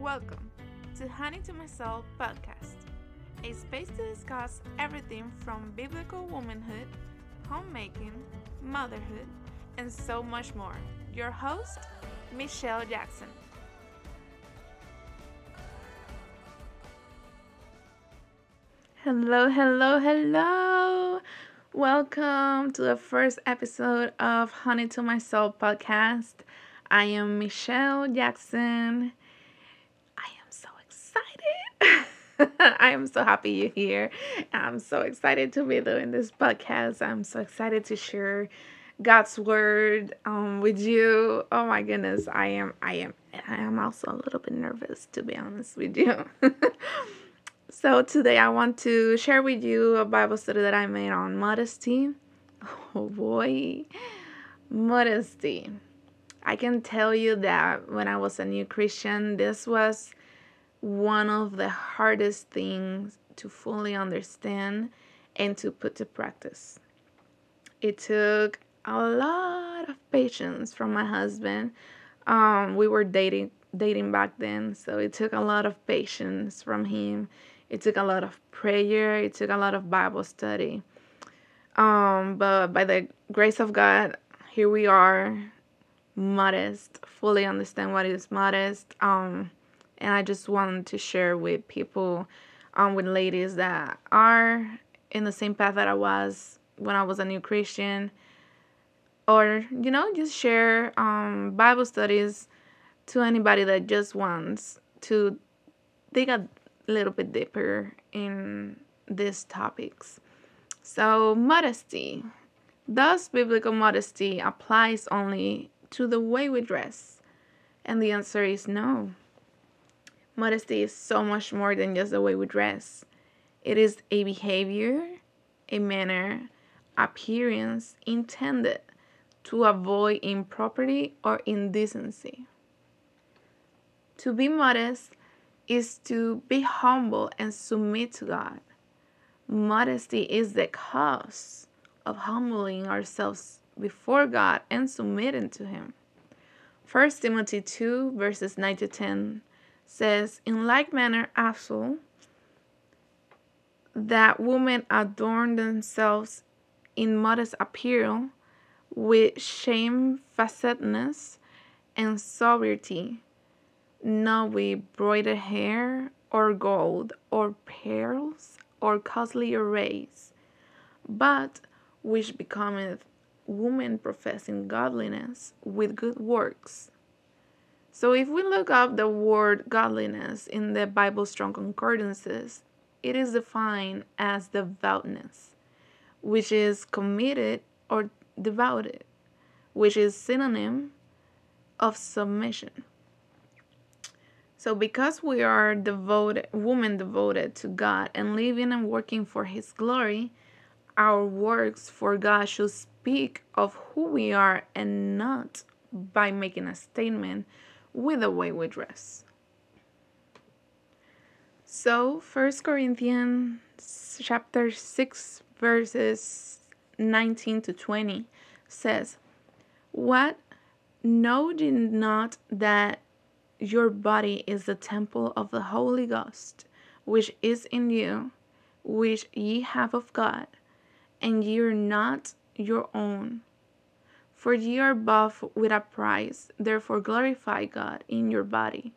Welcome to Honey to My Soul podcast, a space to discuss everything from biblical womanhood, homemaking, motherhood, and so much more. Your host, Michelle Jackson. Hello, hello, hello. Welcome to the first episode of Honey to My Soul podcast. I am Michelle Jackson. I am so excited. I am so happy you're here. I'm so excited to be doing this podcast. I'm so excited to share God's word um, with you. Oh my goodness, I am I am I am also a little bit nervous to be honest with you. so today I want to share with you a Bible study that I made on modesty. Oh boy. Modesty. I can tell you that when I was a new Christian, this was one of the hardest things to fully understand and to put to practice. It took a lot of patience from my husband. Um, we were dating dating back then, so it took a lot of patience from him. It took a lot of prayer. It took a lot of Bible study. Um, but by the grace of God, here we are, modest, fully understand what is modest. Um, and I just wanted to share with people, um, with ladies that are in the same path that I was when I was a new Christian. Or you know just share um, bible studies to anybody that just wants to dig a little bit deeper in these topics. So modesty. Does biblical modesty applies only to the way we dress. And the answer is no modesty is so much more than just the way we dress it is a behavior a manner appearance intended to avoid impropriety or indecency. To be modest is to be humble and submit to God. Modesty is the cause of humbling ourselves before God and submitting to Him. 1 Timothy 2, verses 9 to 10 says, In like manner also, that women adorn themselves in modest apparel with shamefacedness and sobriety, not with broidered hair or gold or pearls or costly arrays, but which becometh woman professing godliness with good works. So, if we look up the word godliness in the Bible Strong Concordances, it is defined as devoutness, which is committed or devoted, which is synonym of submission. So because we are devoted women devoted to God and living and working for his glory, our works for God should speak of who we are and not by making a statement with the way we dress. So, First Corinthians chapter 6 verses 19 to 20 says, What? Know ye not that your body is the temple of the Holy Ghost, which is in you, which ye have of God, and ye are not your own? For ye are bought with a price, therefore glorify God in your body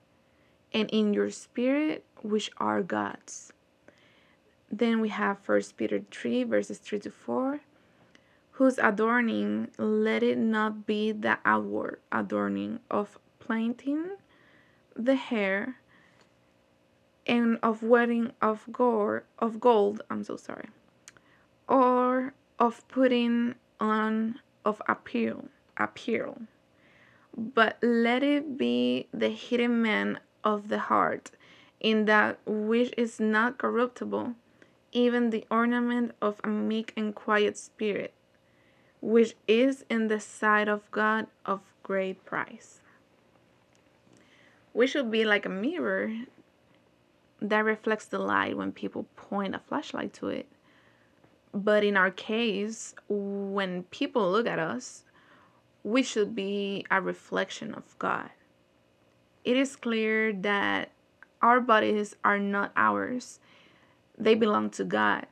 and in your spirit, which are God's. Then we have 1 Peter 3, verses 3 to 4 whose adorning let it not be the outward adorning of plaiting the hair and of wearing of gore of gold I'm so sorry or of putting on of appeal appeal but let it be the hidden man of the heart in that which is not corruptible even the ornament of a meek and quiet spirit which is in the sight of God of great price. We should be like a mirror that reflects the light when people point a flashlight to it. But in our case, when people look at us, we should be a reflection of God. it is clear that our bodies are not ours, they belong to God.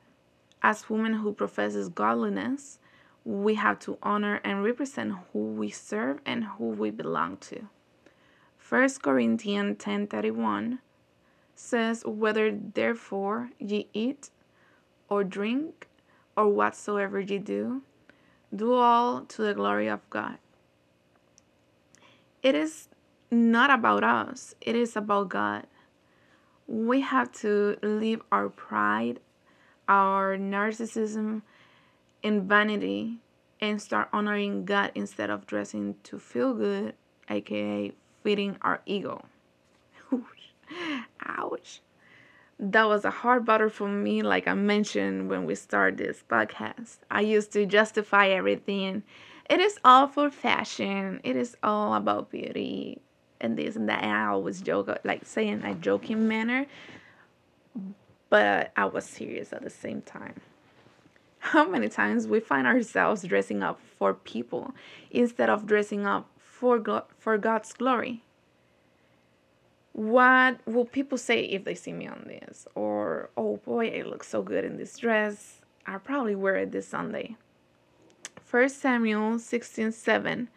As women who professes godliness, we have to honor and represent who we serve and who we belong to. 1 Corinthians 10:31 says, Whether therefore ye eat or drink or whatsoever ye do, do all to the glory of God. It is not about us, it is about God. We have to leave our pride, our narcissism, and vanity and start honoring God instead of dressing to feel good, aka feeding our ego. Ouch. That was a hard battle for me, like I mentioned when we started this podcast. I used to justify everything. It is all for fashion, it is all about beauty and this and that. And I always joke, like saying a joking manner, but I was serious at the same time. How many times we find ourselves dressing up for people instead of dressing up for, for God's glory? What will people say if they see me on this? Or, oh boy, it looks so good in this dress. I'll probably wear it this Sunday. 1 Samuel 16 7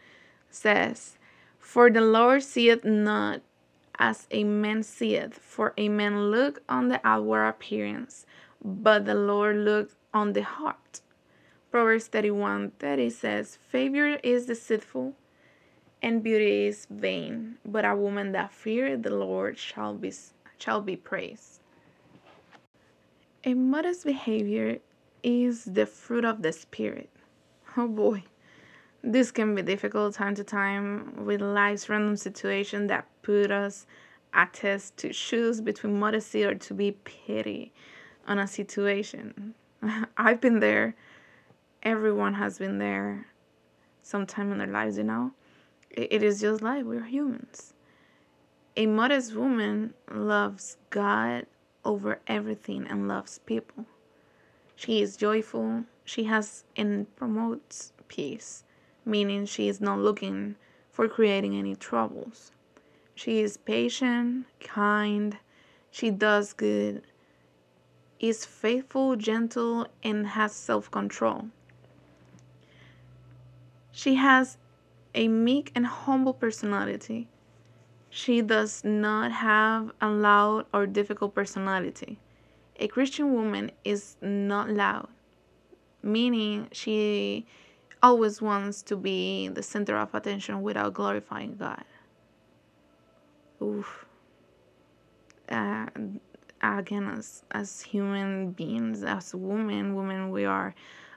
says, For the Lord seeth not as a man seeth, for a man look on the outward appearance, but the Lord look on the heart. Proverbs 31 30 says, Favor is deceitful and beauty is vain, but a woman that feareth the Lord shall be shall be praised. A modest behavior is the fruit of the spirit. Oh boy. This can be difficult time to time with life's random situation that put us at test to choose between modesty or to be petty on a situation. I've been there. Everyone has been there sometime in their lives, you know. It is just life. we're humans. A modest woman loves God over everything and loves people. She is joyful. She has and promotes peace, meaning she is not looking for creating any troubles. She is patient, kind, she does good, is faithful, gentle, and has self control. She has a meek and humble personality. She does not have a loud or difficult personality. A Christian woman is not loud, meaning she always wants to be the center of attention without glorifying God. Oof. Uh, again, as as human beings, as women, women, we are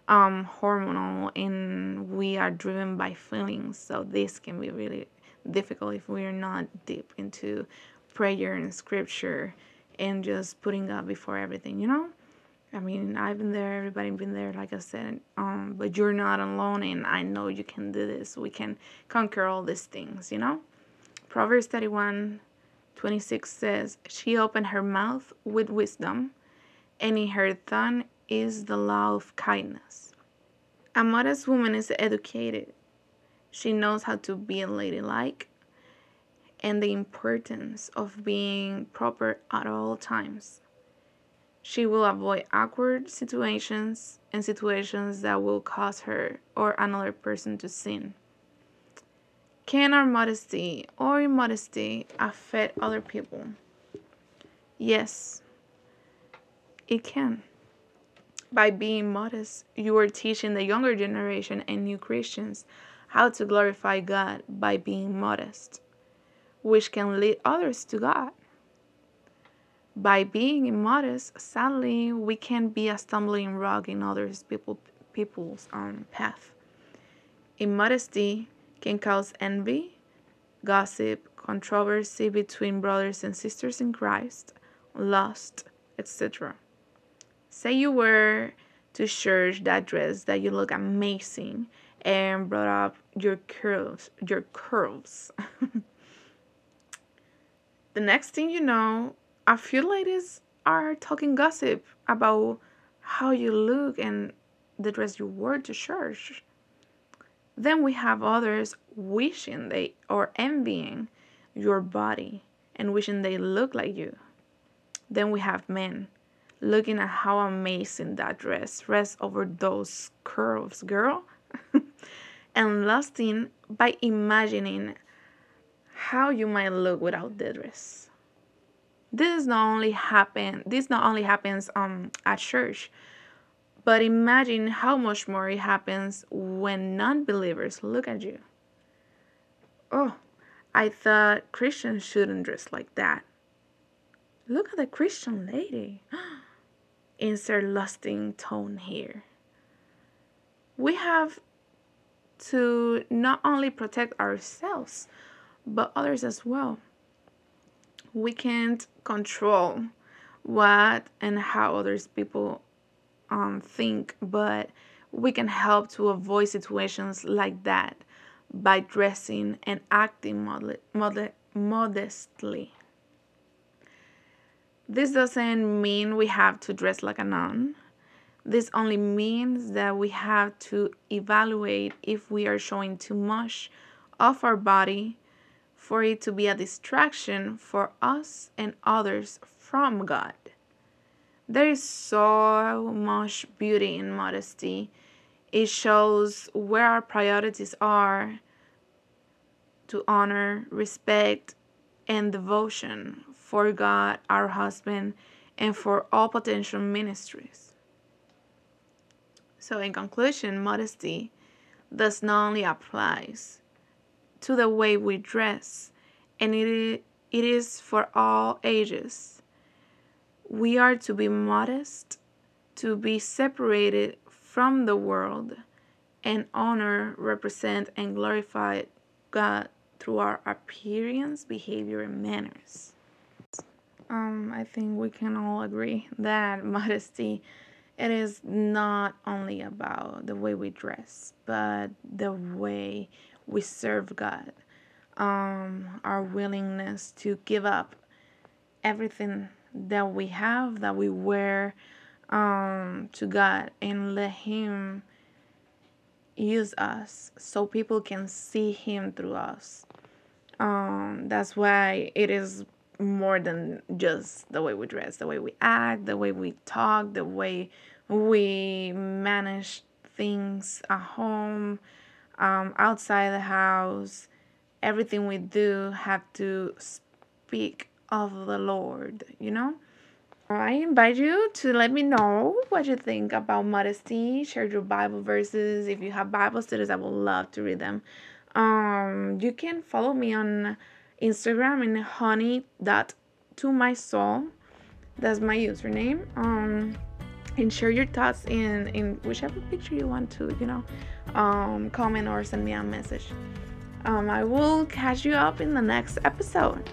um, hormonal and we are driven by feelings. So this can be really difficult if we are not deep into prayer and scripture and just putting God before everything, you know? I mean, I've been there, everybody been there, like I said, um, but you're not alone, and I know you can do this. We can conquer all these things, you know? Proverbs 31 26 says, She opened her mouth with wisdom, and in her tongue is the law of kindness. A modest woman is educated. She knows how to be ladylike and the importance of being proper at all times. She will avoid awkward situations and situations that will cause her or another person to sin. Can our modesty or immodesty affect other people? Yes, it can by being modest, you are teaching the younger generation and new Christians how to glorify God by being modest, which can lead others to God. By being immodest, sadly, we can be a stumbling rock in others people people's um, path. Immodesty can cause envy, gossip, controversy between brothers and sisters in Christ, lust, etc. Say you wear to church that dress that you look amazing and brought up your curls, your curls. the next thing you know, a few ladies are talking gossip about how you look and the dress you wore to church. Then we have others wishing they or envying your body and wishing they look like you. Then we have men looking at how amazing that dress rests over those curves, girl. and lusting by imagining how you might look without the dress. This not only happen this not only happens um at church, but imagine how much more it happens when non-believers look at you. Oh, I thought Christians shouldn't dress like that. Look at the Christian lady. Insert lusting tone here. We have to not only protect ourselves, but others as well. We can't control what and how others people um, think, but we can help to avoid situations like that by dressing and acting mod- mod- modestly. This doesn't mean we have to dress like a nun. This only means that we have to evaluate if we are showing too much of our body for it to be a distraction for us and others from God. There is so much beauty in modesty. It shows where our priorities are to honor, respect, and devotion for God, our husband, and for all potential ministries. So, in conclusion, modesty does not only applies to the way we dress, and it, it is for all ages. We are to be modest, to be separated from the world, and honor, represent, and glorify God through our appearance, behavior, and manners. Um, I think we can all agree that modesty it is not only about the way we dress, but the way we serve God. Um, our willingness to give up everything that we have, that we wear, um, to God and let Him use us so people can see Him through us. Um, that's why it is more than just the way we dress, the way we act, the way we talk, the way we manage things at home, um, outside the house. Everything we do have to speak of the Lord, you know? I invite you to let me know what you think about modesty. Share your Bible verses. If you have Bible studies, I would love to read them. Um, you can follow me on Instagram in honey dot to my soul. That's my username. Um, and share your thoughts in in whichever picture you want to, you know, um, comment or send me a message. Um, I will catch you up in the next episode.